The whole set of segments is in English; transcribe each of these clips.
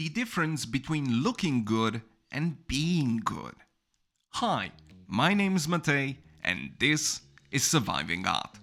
the difference between looking good and being good. Hi, my name is Matei, and this is Surviving Art.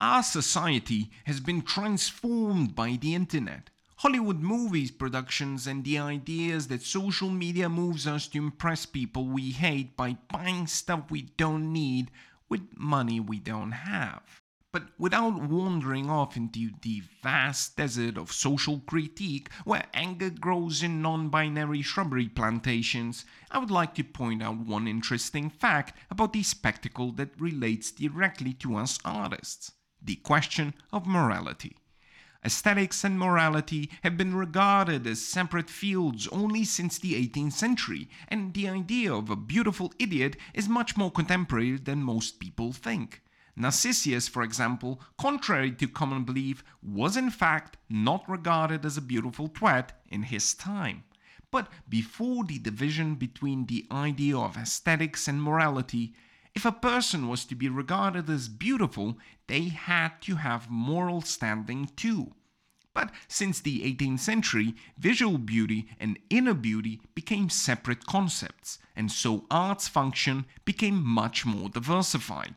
Our society has been transformed by the internet. Hollywood movies productions and the ideas that social media moves us to impress people we hate by buying stuff we don't need with money we don't have. But without wandering off into the vast desert of social critique where anger grows in non binary shrubbery plantations, I would like to point out one interesting fact about the spectacle that relates directly to us artists the question of morality. Aesthetics and morality have been regarded as separate fields only since the 18th century, and the idea of a beautiful idiot is much more contemporary than most people think. Narcissus, for example, contrary to common belief, was in fact not regarded as a beautiful twat in his time. But before the division between the idea of aesthetics and morality, if a person was to be regarded as beautiful, they had to have moral standing too. But since the 18th century, visual beauty and inner beauty became separate concepts, and so art's function became much more diversified.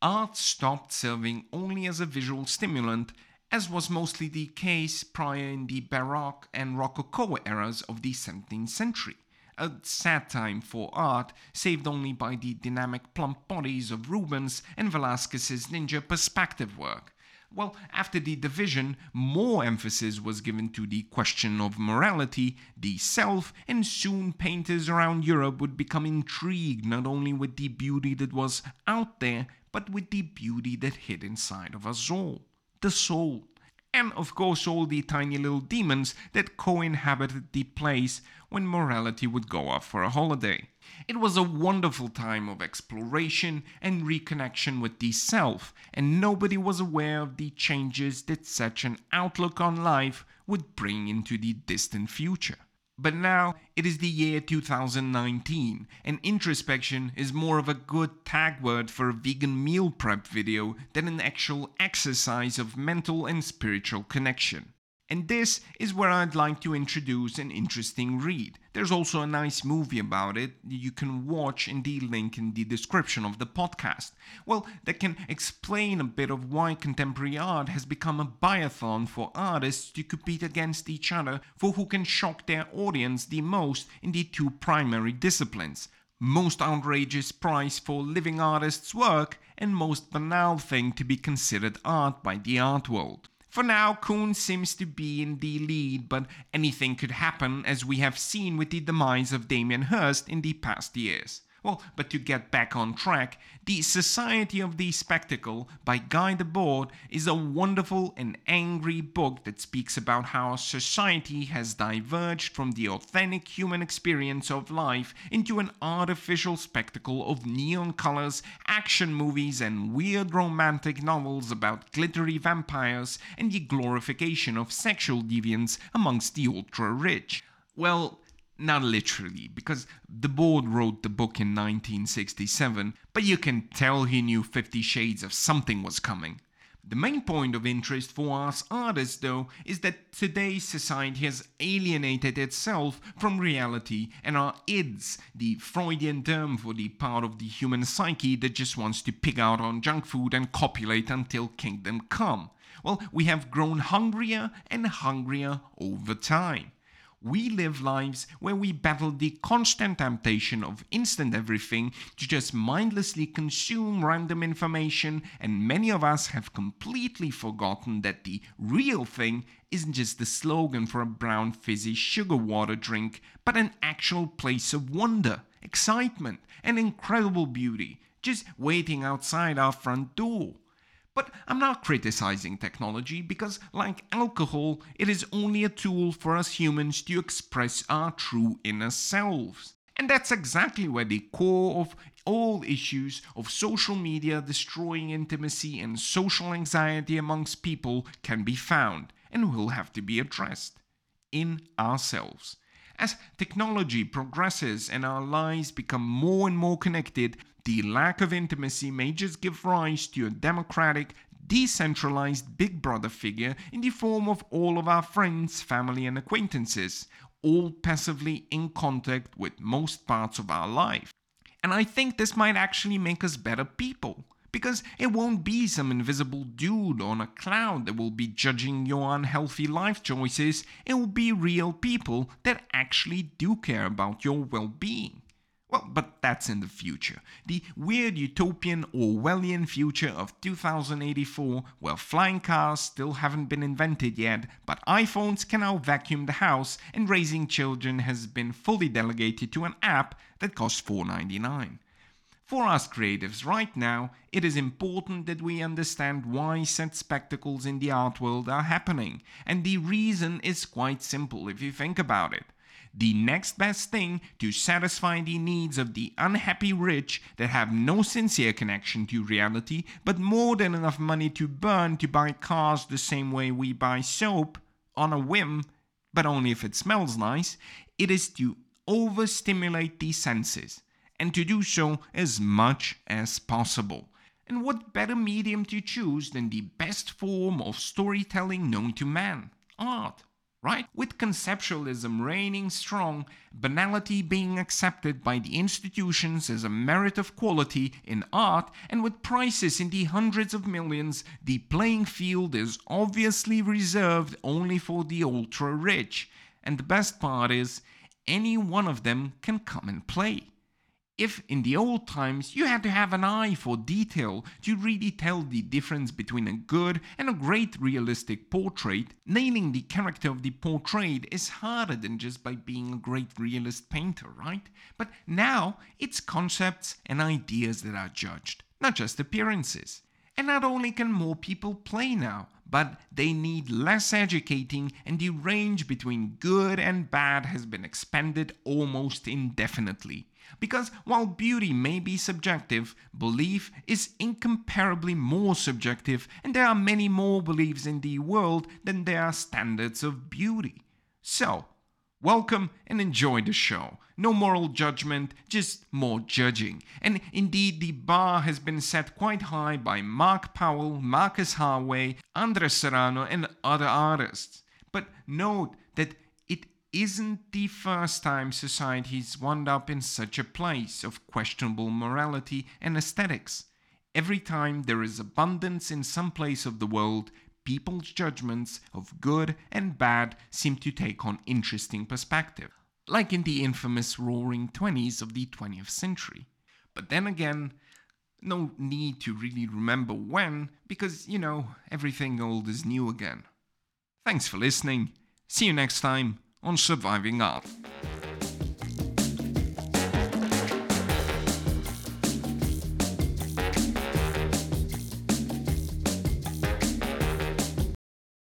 Art stopped serving only as a visual stimulant, as was mostly the case prior in the Baroque and Rococo eras of the 17th century a sad time for art, saved only by the dynamic plump bodies of Rubens and Velázquez's ninja perspective work. Well, after the division, more emphasis was given to the question of morality, the self, and soon painters around Europe would become intrigued not only with the beauty that was out there, but with the beauty that hid inside of us all the soul and of course all the tiny little demons that co inhabited the place when morality would go off for a holiday. It was a wonderful time of exploration and reconnection with the self, and nobody was aware of the changes that such an outlook on life would bring into the distant future. But now it is the year 2019, and introspection is more of a good tag word for a vegan meal prep video than an actual exercise of mental and spiritual connection. And this is where I'd like to introduce an interesting read. There's also a nice movie about it you can watch in the link in the description of the podcast. Well, that can explain a bit of why contemporary art has become a biathlon for artists to compete against each other for who can shock their audience the most in the two primary disciplines most outrageous price for living artists' work, and most banal thing to be considered art by the art world. For now, Koons seems to be in the lead, but anything could happen as we have seen with the demise of Damien Hirst in the past years. Well, but to get back on track, The Society of the Spectacle by Guy Debord is a wonderful and angry book that speaks about how society has diverged from the authentic human experience of life into an artificial spectacle of neon colors, action movies, and weird romantic novels about glittery vampires and the glorification of sexual deviance amongst the ultra rich. Well, not literally, because Debord wrote the book in 1967, but you can tell he knew Fifty Shades of something was coming. The main point of interest for us artists, though, is that today's society has alienated itself from reality and our ids, the Freudian term for the part of the human psyche that just wants to pig out on junk food and copulate until kingdom come. Well, we have grown hungrier and hungrier over time. We live lives where we battle the constant temptation of instant everything to just mindlessly consume random information, and many of us have completely forgotten that the real thing isn't just the slogan for a brown fizzy sugar water drink, but an actual place of wonder, excitement, and incredible beauty just waiting outside our front door. But I'm not criticizing technology because, like alcohol, it is only a tool for us humans to express our true inner selves. And that's exactly where the core of all issues of social media destroying intimacy and social anxiety amongst people can be found and will have to be addressed in ourselves. As technology progresses and our lives become more and more connected, the lack of intimacy may just give rise to a democratic, decentralized Big Brother figure in the form of all of our friends, family, and acquaintances, all passively in contact with most parts of our life. And I think this might actually make us better people. Because it won't be some invisible dude on a cloud that will be judging your unhealthy life choices. It will be real people that actually do care about your well being. Well, but that's in the future. The weird utopian Orwellian future of 2084, where flying cars still haven't been invented yet, but iPhones can now vacuum the house, and raising children has been fully delegated to an app that costs $4.99. For us creatives right now, it is important that we understand why such spectacles in the art world are happening, and the reason is quite simple if you think about it. The next best thing to satisfy the needs of the unhappy rich that have no sincere connection to reality but more than enough money to burn to buy cars the same way we buy soap on a whim, but only if it smells nice, it is to overstimulate the senses and to do so as much as possible. And what better medium to choose than the best form of storytelling known to man? Art, right? With conceptualism reigning strong, banality being accepted by the institutions as a merit of quality in art, and with prices in the hundreds of millions, the playing field is obviously reserved only for the ultra rich. And the best part is, any one of them can come and play. If in the old times you had to have an eye for detail to really tell the difference between a good and a great realistic portrait, nailing the character of the portrait is harder than just by being a great realist painter, right? But now it's concepts and ideas that are judged, not just appearances. And not only can more people play now, but they need less educating, and the range between good and bad has been expanded almost indefinitely. Because while beauty may be subjective, belief is incomparably more subjective, and there are many more beliefs in the world than there are standards of beauty. So, welcome and enjoy the show. No moral judgment, just more judging. And indeed, the bar has been set quite high by Mark Powell, Marcus Harvey, Andres Serrano, and other artists. But note that isn't the first time society's wound up in such a place of questionable morality and aesthetics. Every time there is abundance in some place of the world, people's judgments of good and bad seem to take on interesting perspective, like in the infamous Roaring Twenties of the 20th century. But then again, no need to really remember when, because, you know, everything old is new again. Thanks for listening. See you next time on surviving art.